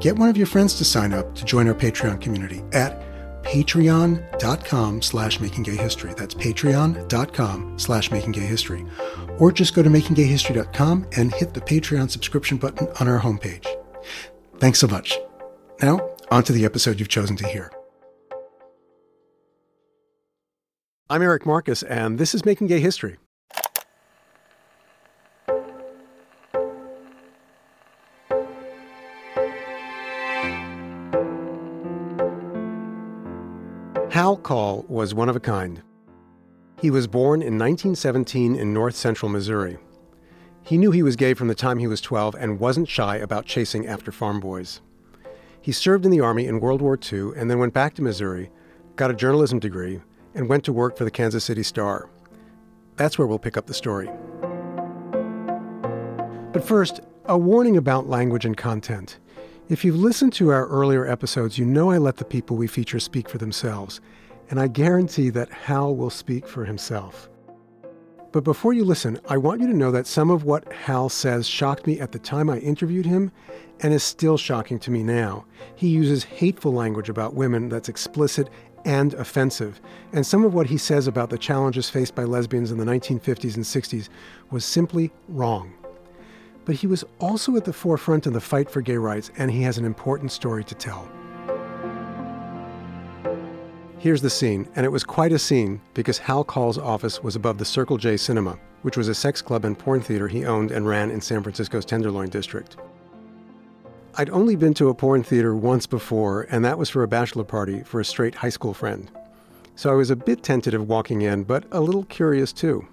get one of your friends to sign up to join our Patreon community at patreon.com slash makinggayhistory. That's patreon.com slash makinggayhistory. Or just go to makinggayhistory.com and hit the Patreon subscription button on our homepage. Thanks so much. Now, on to the episode you've chosen to hear. I'm Eric Marcus, and this is Making Gay History. Hal Call was one of a kind. He was born in 1917 in north central Missouri. He knew he was gay from the time he was 12 and wasn't shy about chasing after farm boys. He served in the Army in World War II and then went back to Missouri, got a journalism degree, and went to work for the Kansas City Star. That's where we'll pick up the story. But first, a warning about language and content. If you've listened to our earlier episodes, you know I let the people we feature speak for themselves, and I guarantee that Hal will speak for himself. But before you listen, I want you to know that some of what Hal says shocked me at the time I interviewed him and is still shocking to me now. He uses hateful language about women that's explicit and offensive, and some of what he says about the challenges faced by lesbians in the 1950s and 60s was simply wrong. But he was also at the forefront of the fight for gay rights, and he has an important story to tell. Here's the scene, and it was quite a scene because Hal Call's office was above the Circle J Cinema, which was a sex club and porn theater he owned and ran in San Francisco's Tenderloin district. I'd only been to a porn theater once before, and that was for a bachelor party for a straight high school friend. So I was a bit tentative walking in, but a little curious too.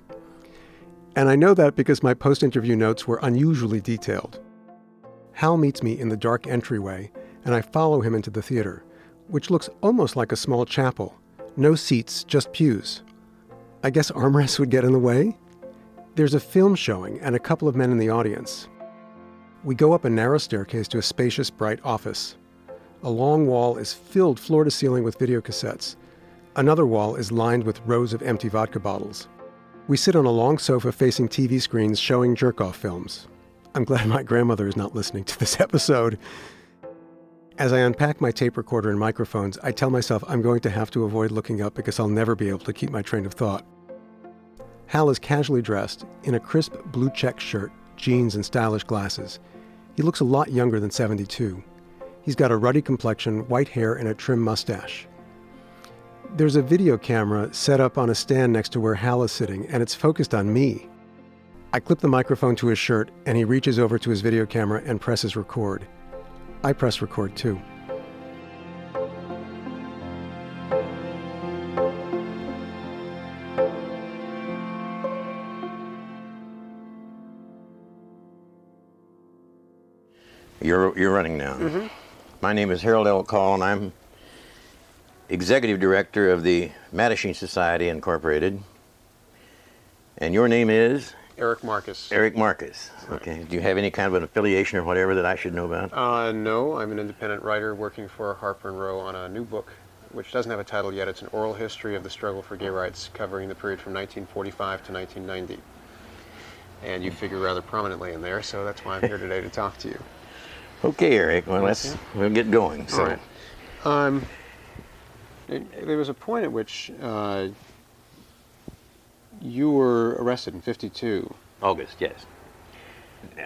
And I know that because my post interview notes were unusually detailed. Hal meets me in the dark entryway, and I follow him into the theater which looks almost like a small chapel. No seats, just pews. I guess armrests would get in the way? There's a film showing and a couple of men in the audience. We go up a narrow staircase to a spacious, bright office. A long wall is filled floor to ceiling with videocassettes. Another wall is lined with rows of empty vodka bottles. We sit on a long sofa facing TV screens showing jerk off films. I'm glad my grandmother is not listening to this episode. As I unpack my tape recorder and microphones, I tell myself I'm going to have to avoid looking up because I'll never be able to keep my train of thought. Hal is casually dressed in a crisp blue check shirt, jeans, and stylish glasses. He looks a lot younger than 72. He's got a ruddy complexion, white hair, and a trim mustache. There's a video camera set up on a stand next to where Hal is sitting, and it's focused on me. I clip the microphone to his shirt, and he reaches over to his video camera and presses record. I press record too. You're, you're running now. Mm-hmm. My name is Harold L. Call, and I'm executive director of the Mattachine Society Incorporated. And your name is? Eric Marcus. Eric Marcus. Okay. Do you have any kind of an affiliation or whatever that I should know about? Uh, no, I'm an independent writer working for Harper and Row on a new book, which doesn't have a title yet. It's an oral history of the struggle for gay rights, covering the period from 1945 to 1990. And you figure rather prominently in there, so that's why I'm here today to talk to you. Okay, Eric. Well, let's we'll get going. So, All right. Um, it- there was a point at which uh, you were arrested in 52. August, yes.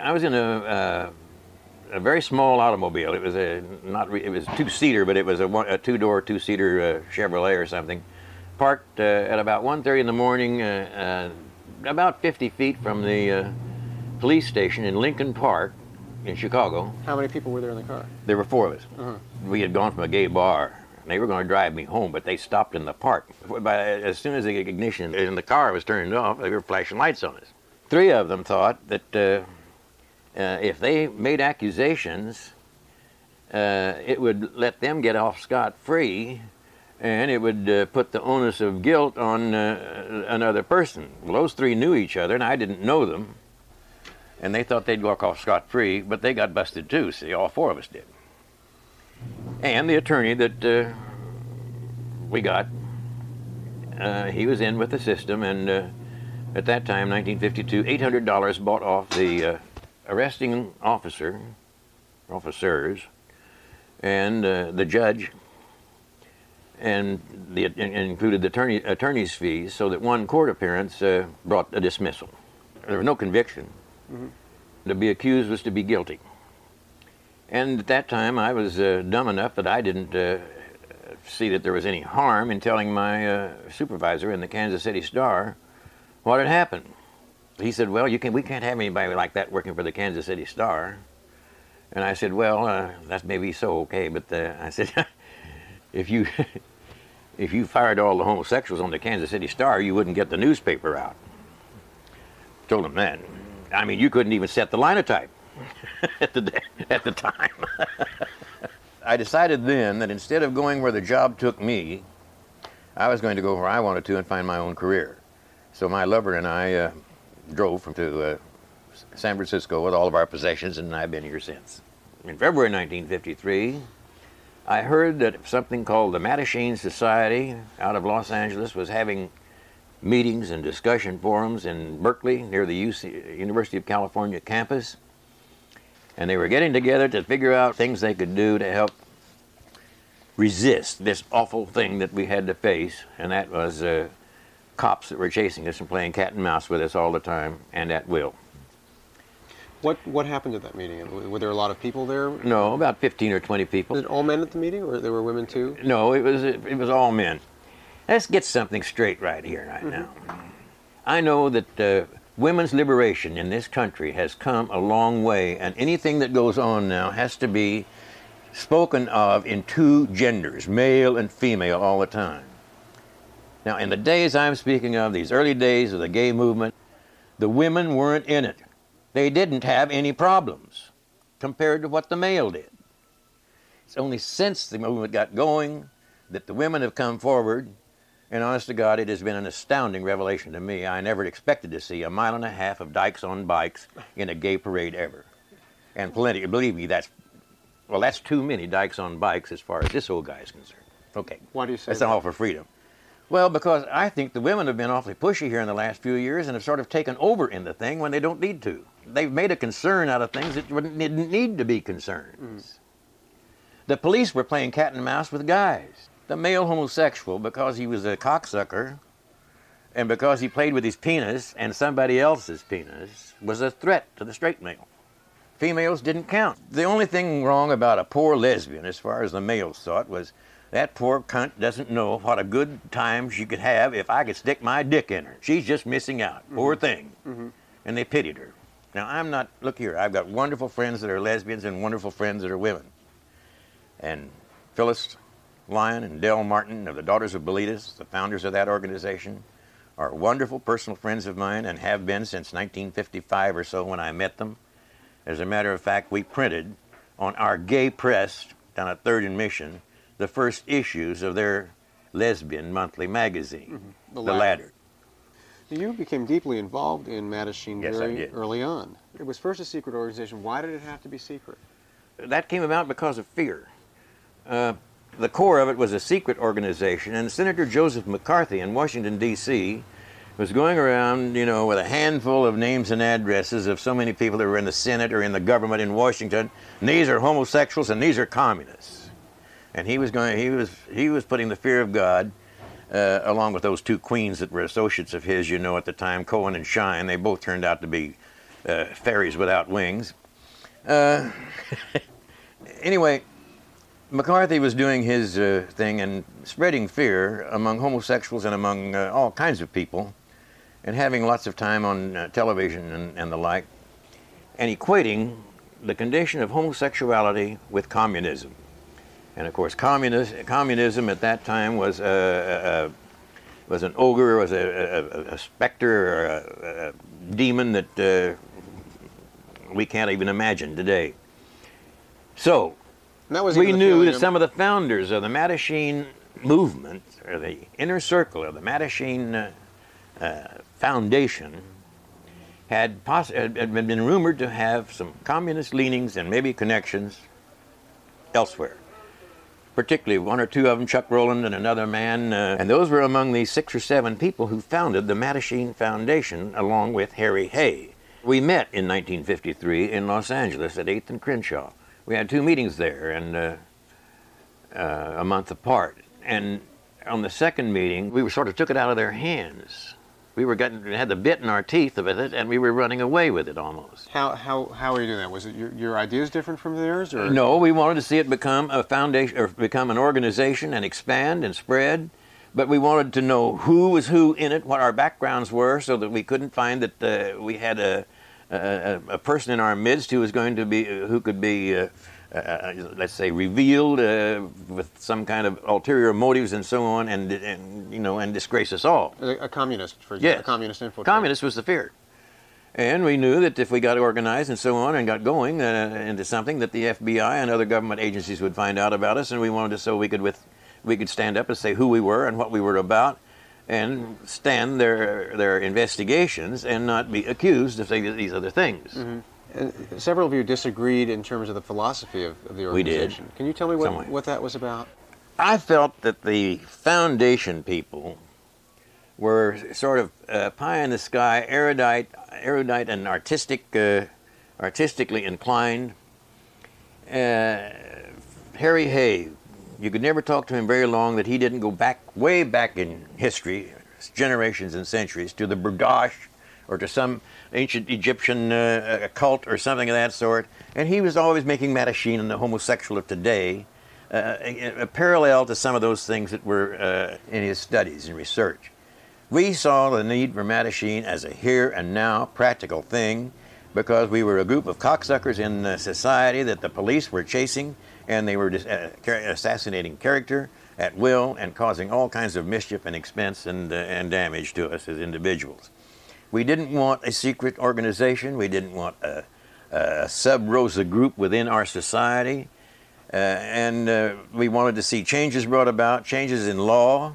I was in a uh, a very small automobile. It was a not re, it was two seater, but it was a, one, a two door two seater uh, Chevrolet or something, parked uh, at about 1:30 in the morning, uh, uh, about 50 feet from the uh, police station in Lincoln Park, in Chicago. How many people were there in the car? There were four of us. Uh-huh. We had gone from a gay bar. And They were going to drive me home, but they stopped in the park. By, as soon as the ignition in the car was turned off, they were flashing lights on us. Three of them thought that uh, uh, if they made accusations, uh, it would let them get off scot free, and it would uh, put the onus of guilt on uh, another person. Well, those three knew each other, and I didn't know them, and they thought they'd walk off scot free, but they got busted too. See, all four of us did. And the attorney that uh, we got, uh, he was in with the system, and uh, at that time, 1952, $800 bought off the uh, arresting officer, officers, and uh, the judge, and the and included the attorney, attorney's fees, so that one court appearance uh, brought a dismissal. There was no conviction. To be accused was to be guilty. And at that time, I was uh, dumb enough that I didn't uh, see that there was any harm in telling my uh, supervisor in the Kansas City Star what had happened. He said, "Well, you can. We can't have anybody like that working for the Kansas City Star." And I said, "Well, uh, that's maybe so, okay, but uh, I said, if you if you fired all the homosexuals on the Kansas City Star, you wouldn't get the newspaper out." Told him that. I mean, you couldn't even set the linotype at the at the time. I decided then that instead of going where the job took me, I was going to go where I wanted to and find my own career. So my lover and I uh, drove from to uh, San Francisco with all of our possessions, and I've been here since. In February 1953, I heard that something called the Mattachine Society out of Los Angeles was having meetings and discussion forums in Berkeley near the UC, University of California campus. And they were getting together to figure out things they could do to help resist this awful thing that we had to face, and that was uh, cops that were chasing us and playing cat and mouse with us all the time and at will. What what happened at that meeting? Were there a lot of people there? No, about 15 or 20 people. Did all men at the meeting, or there were women too? No, it was it was all men. Let's get something straight right here, right now. I know that uh, women's liberation in this country has come a long way, and anything that goes on now has to be spoken of in two genders, male and female, all the time. Now, in the days I'm speaking of, these early days of the gay movement, the women weren't in it. They didn't have any problems compared to what the male did. It's only since the movement got going that the women have come forward, and honest to God, it has been an astounding revelation to me. I never expected to see a mile and a half of dykes on bikes in a gay parade ever. And plenty, believe me, that's, well, that's too many dykes on bikes as far as this old guy is concerned. Okay. Why do you say That's that? all for freedom. Well, because I think the women have been awfully pushy here in the last few years and have sort of taken over in the thing when they don't need to. They've made a concern out of things that didn't need to be concerns. Mm. The police were playing cat and mouse with guys. The male homosexual, because he was a cocksucker and because he played with his penis and somebody else's penis, was a threat to the straight male. Females didn't count. The only thing wrong about a poor lesbian, as far as the males thought, was that poor cunt doesn't know what a good time she could have if I could stick my dick in her. She's just missing out. Mm-hmm. Poor thing. Mm-hmm. And they pitied her. Now, I'm not, look here, I've got wonderful friends that are lesbians and wonderful friends that are women. And Phyllis Lyon and Del Martin of the Daughters of Bilitis, the founders of that organization, are wonderful personal friends of mine and have been since 1955 or so when I met them. As a matter of fact, we printed on our gay press down at Third and Mission the first issues of their lesbian monthly magazine, The The, Ladder. Ladder. You became deeply involved in Mattachine Yes, very early on. It was first a secret organization. Why did it have to be secret? That came about because of fear. Uh, the core of it was a secret organization, and Senator Joseph McCarthy in Washington, D.C., was going around, you know, with a handful of names and addresses of so many people that were in the Senate or in the government in Washington. And these are homosexuals and these are communists. And he was going, he was, he was putting the fear of God uh, along with those two queens that were associates of his, you know, at the time, Cohn and Schine. They both turned out to be uh, fairies without wings. Uh, anyway, McCarthy was doing his uh, thing and spreading fear among homosexuals and among uh, all kinds of people, and having lots of time on uh, television and, and the like, and equating the condition of homosexuality with communism. And of course, communis- communism at that time was a, a, was an ogre, was a, a, specter, a, demon that uh, we can't even imagine today. So, we knew that some of the founders of the Mattachine movement, or the inner circle of the Mattachine uh, uh, Foundation, had, poss- had been rumored to have some communist leanings and maybe connections elsewhere. Particularly one or two of them, Chuck Rowland and another man, uh, and those were among the six or seven people who founded the Mattachine Foundation along with Harry Hay. We met in 1953 in Los Angeles at 8th and Crenshaw. We had two meetings there and uh, uh, a month apart. And on the second meeting, we were sort of took it out of their hands. We were getting had the bit in our teeth with it, and we were running away with it almost. How how how were you doing that? Was it your, your ideas different from theirs, or no? We wanted to see it become a foundation or become an organization and expand and spread but we wanted to know who was who in it, what our backgrounds were, so that we couldn't find that uh, we had a, a, a, person in our midst who was going to be, who could be, uh, uh, let's say, revealed uh, with some kind of ulterior motives and so on, and, and you know, and disgrace us all. A, communist, for example, yes. a communist infiltrator. Communist was the fear. And we knew that if we got organized and so on and got going uh, into something, that the FBI and other government agencies would find out about us, and we wanted to so we could with we could stand up and say who we were and what we were about and stand their their investigations and not be accused of saying these other things. Mm-hmm. And several of you disagreed in terms of the philosophy of, of the organization. We did. Can you tell me what, what that was about? I felt that the foundation people were sort of uh, pie in the sky, erudite, erudite and artistic, uh, artistically inclined. Uh, Harry Hay you could never talk to him very long that he didn't go back, way back in history, generations and centuries, to the berdache or to some ancient Egyptian uh, cult or something of that sort. And he was always making Mattachine and the homosexual of today uh, a, a, parallel to some of those things that were uh, in his studies and research. We saw the need for Mattachine as a here and now practical thing because we were a group of cocksuckers in society that the police were chasing and they were uh, assassinating character at will and causing all kinds of mischief and expense and, uh, and damage to us as individuals. We didn't want a secret organization. We didn't want a, a sub rosa group within our society. Uh, and uh, we wanted to see changes brought about, changes in law,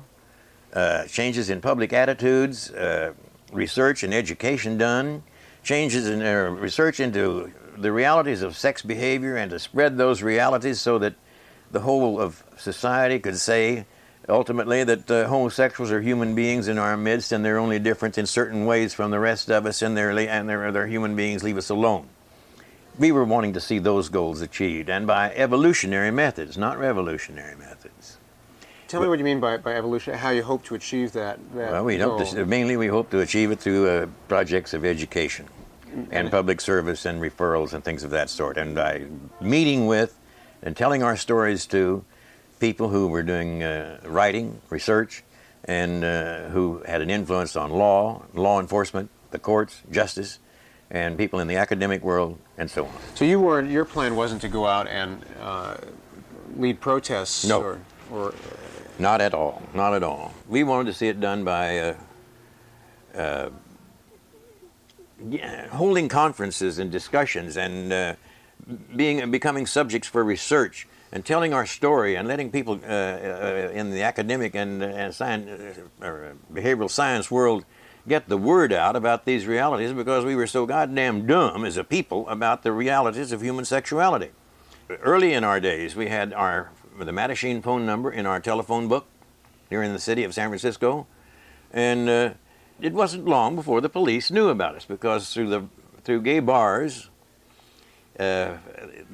uh, changes in public attitudes, uh, research and education done, changes in research into the realities of sex behavior and to spread those realities so that the whole of society could say ultimately that uh, homosexuals are human beings in our midst and they're only different in certain ways from the rest of us and they're, and they're, they're human beings, leave us alone. We were wanting to see those goals achieved and by evolutionary methods, not revolutionary methods. Tell but, me what you mean by, by evolution, how you hope to achieve that. that well, we hope to, mainly we hope to achieve it through uh, projects of education and public service and referrals and things of that sort. And by meeting with and telling our stories to people who were doing uh, writing, research, and uh, who had an influence on law, law enforcement, the courts, justice, and people in the academic world, and so on. So you were your plan wasn't to go out and uh, lead protests, no. or, or not at all, not at all. We wanted to see it done by uh, uh, holding conferences and discussions and uh, being becoming subjects for research and telling our story and letting people uh, uh, in the academic and, and science, uh, behavioral science world get the word out about these realities because we were so goddamn dumb as a people about the realities of human sexuality. Early in our days, we had our the Mattachine phone number in our telephone book here in the city of San Francisco, and uh, it wasn't long before the police knew about us because through the through gay bars uh,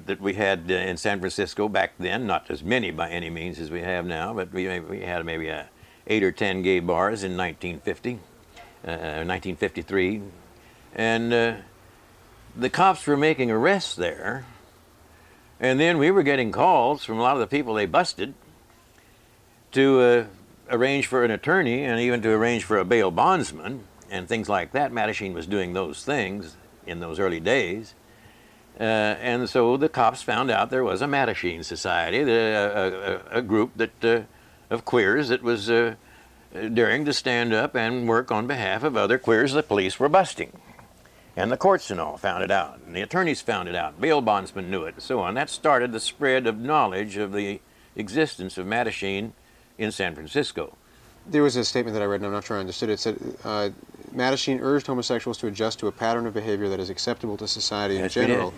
that we had uh, in San Francisco back then, not as many by any means as we have now, but we, we had maybe a, eight or ten gay bars in 1950, uh, 1953, and uh, the cops were making arrests there, and then we were getting calls from a lot of the people they busted to uh, arrange for an attorney and even to arrange for a bail bondsman and things like that. Mattachine was doing those things in those early days. Uh, and so the cops found out there was a Mattachine Society, the, a, a, a, group that uh, of queers that was uh, daring to stand up and work on behalf of other queers the police were busting. And the courts and all found it out, and the attorneys found it out, bail bondsmen knew it, and so on. That started the spread of knowledge of the existence of Mattachine in San Francisco. There was a statement that I read, and I'm not sure I understood it. It said uh, Mattachine urged homosexuals to adjust to a pattern of behavior that is acceptable to society in general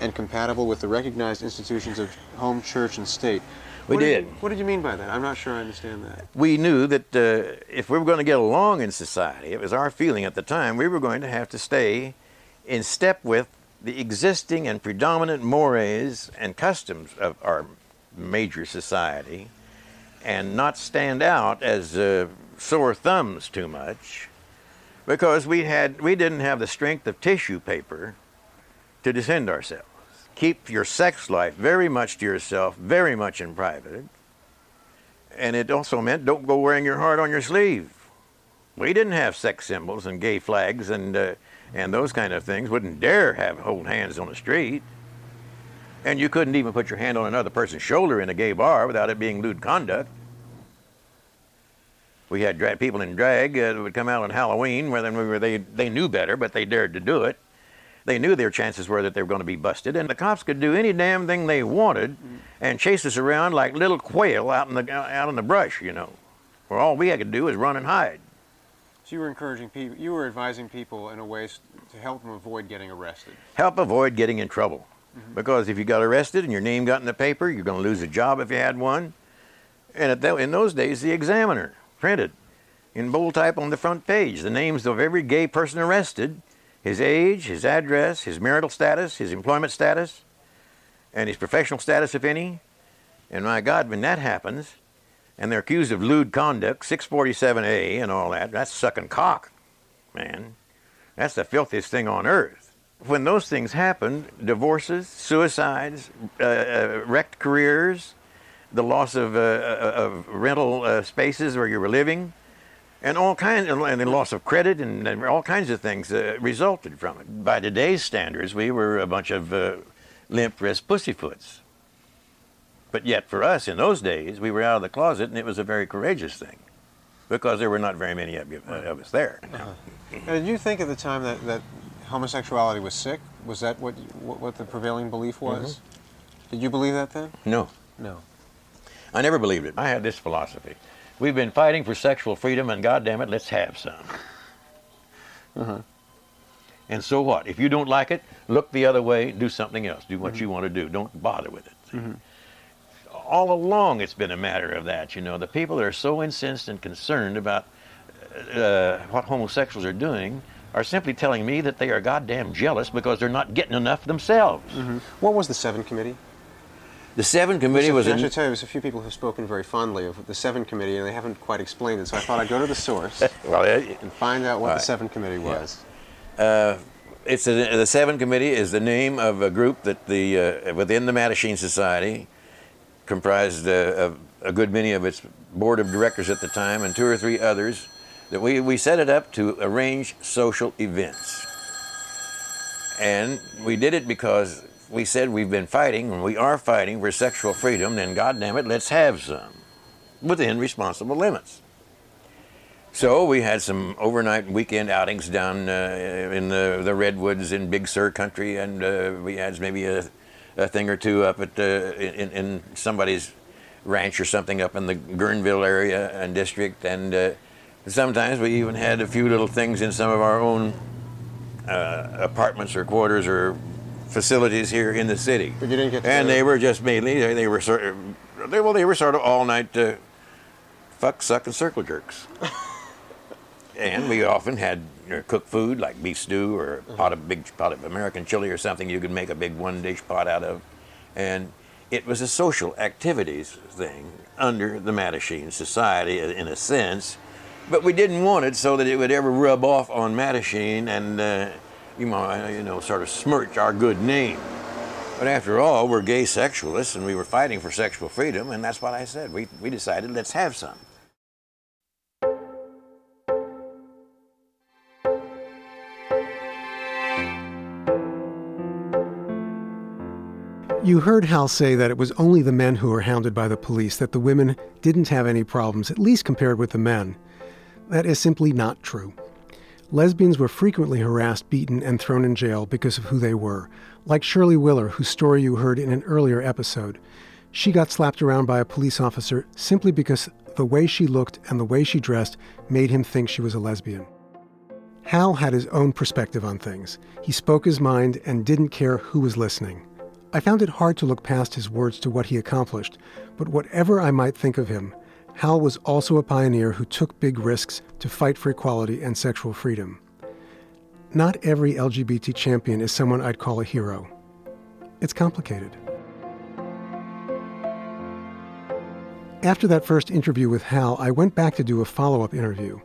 and compatible with the recognized institutions of home, church, and state. We what did. you- what did you mean by that? I'm not sure I understand that. we knew that uh, if we were going to get along in society, it was our feeling at the time, we were going to have to stay in step with the existing and predominant mores and customs of our major society and not stand out as uh, sore thumbs too much because we had we didn't have the strength of tissue paper to defend ourselves keep your sex life very much to yourself very much in private and it also meant don't go wearing your heart on your sleeve. We didn't have sex symbols and gay flags and uh, and those kind of things. Wouldn't dare have hold hands on the street. And you couldn't even put your hand on another person's shoulder in a gay bar without it being lewd conduct. We had dra- people in drag uh, that would come out on Halloween, where then we were they they knew better, but they dared to do it. They knew their chances were that they were going to be busted, and the cops could do any damn thing they wanted, and chase us around like little quail out in the out in the brush, you know, where all we had to do was run and hide. So you were encouraging people, you were advising people in a way to help them avoid getting arrested. Help avoid getting in trouble, because if you got arrested and your name got in the paper, you're going to lose a job if you had one. And that, in those days, the Examiner printed in bold type on the front page the names of every gay person arrested, his age, his address, his marital status, his employment status, and his professional status, if any. And my God, when that happens, and they're accused of lewd conduct, 647A and all that, that's sucking cock, man. That's the filthiest thing on earth. When those things happen, divorces, suicides, uh, uh, wrecked careers, the loss of, uh, uh, of rental uh, spaces where you were living, and all kinds, and the loss of credit, and, and all kinds of things uh, resulted from it. By today's standards, we were a bunch of uh, limp wrist pussyfoots. But yet, for us in those days, we were out of the closet, and it was a very courageous thing, because there were not very many of, uh, of us there. Now, did you think at the time that, that homosexuality was sick? Was that what, what what the prevailing belief was? Did you believe that then? No. No. I never believed it. I had this philosophy. We've been fighting for sexual freedom, and goddamn it, let's have some. Uh-huh. And so what? If you don't like it, look the other way, do something else. Do what you want to do. Don't bother with it. see? All along, it's been a matter of that. You know, the people that are so incensed and concerned about uh, what homosexuals are doing are simply telling me that they are goddamn jealous because they're not getting enough themselves. What was the Seven Committee? The Seven Committee was I a should tell you, there's a few people who've spoken very fondly of the Seven Committee, and they haven't quite explained it. So I thought I'd go to the source well, it, and find out what Right. the Seven Committee was. Uh, it's a, the Seven Committee is the name of a group that the uh, within the Mattachine Society comprised uh, of a good many of its board of directors at the time and two or three others that we, we set it up to arrange social events. And we did it because we said we've been fighting and we are fighting for sexual freedom, then God damn it, let's have some within responsible limits. So we had some overnight weekend outings down uh, in the, the redwoods in Big Sur country, and uh, we had maybe a, a thing or two up at uh, in, in somebody's ranch or something up in the Guerneville area and district, and uh, sometimes we even had a few little things in some of our own uh, apartments or quarters or facilities here in the city. But you didn't get to and they were just mainly they, they were sort of they, well they were sort of all night uh, fuck suck and circle jerks. and we often had you know, cooked food like beef stew or a pot of big pot of American chili or something you could make a big one dish pot out of, and it was a social activities thing under the Mattachine Society in a sense, but we didn't want it so that it would ever rub off on Mattachine and uh, you know, uh, you know, sort of smirch our good name. But after all, we're gay sexualists and we were fighting for sexual freedom, and that's what I said. We, we decided let's have some. You heard Hal say that it was only the men who were hounded by the police, that the women didn't have any problems, at least compared with the men. That is simply not true. Lesbians were frequently harassed, beaten, and thrown in jail because of who they were, like Shirley Willer, whose story you heard in an earlier episode. She got slapped around by a police officer simply because the way she looked and the way she dressed made him think she was a lesbian. Hal had his own perspective on things. He spoke his mind and didn't care who was listening. I found it hard to look past his words to what he accomplished, but whatever I might think of him, Hal was also a pioneer who took big risks to fight for equality and sexual freedom. Not every LGBT champion is someone I'd call a hero. It's complicated. After that first interview with Hal, I went back to do a follow up interview.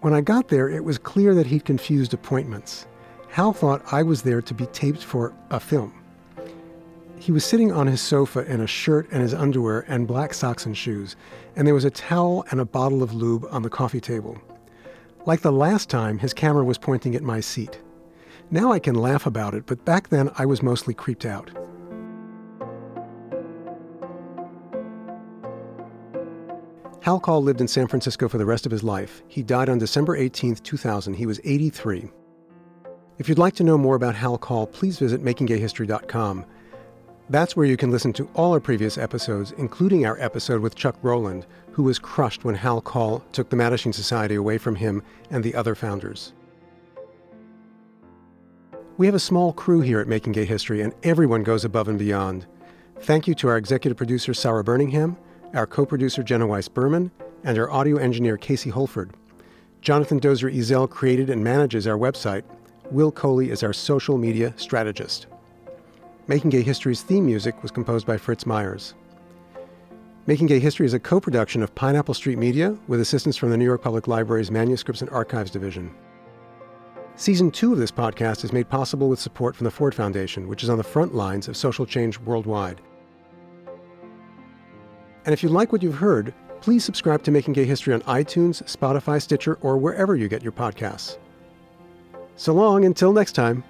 When I got there, it was clear that he'd confused appointments. Hal thought I was there to be taped for a film. He was sitting on his sofa in a shirt and his underwear and black socks and shoes, and there was a towel and a bottle of lube on the coffee table. Like the last time, his camera was pointing at my seat. Now I can laugh about it, but back then I was mostly creeped out. Hal Call lived in San Francisco for the rest of his life. He died on December 18, 2000. He was 83. If you'd like to know more about Hal Call, please visit makinggayhistory.com. That's where you can listen to all our previous episodes, including our episode with Chuck Rowland, who was crushed when Hal Call took the Mattachine Society away from him and the other founders. We have a small crew here at Making Gay History, and everyone goes above and beyond. Thank you to our executive producer, Sara Burningham, our co producer, Jenna Weiss Berman, and our audio engineer, Casey Holford. Jonathan Dozier Ezell created and manages our website. Will Coley is our social media strategist. Making Gay History's theme music was composed by Fritz Myers. Making Gay History is a co production of Pineapple Street Media with assistance from the New York Public Library's Manuscripts and Archives Division. Season two of this podcast is made possible with support from the Ford Foundation, which is on the front lines of social change worldwide. And if you like what you've heard, please subscribe to Making Gay History on iTunes, Spotify, Stitcher, or wherever you get your podcasts. So long until next time.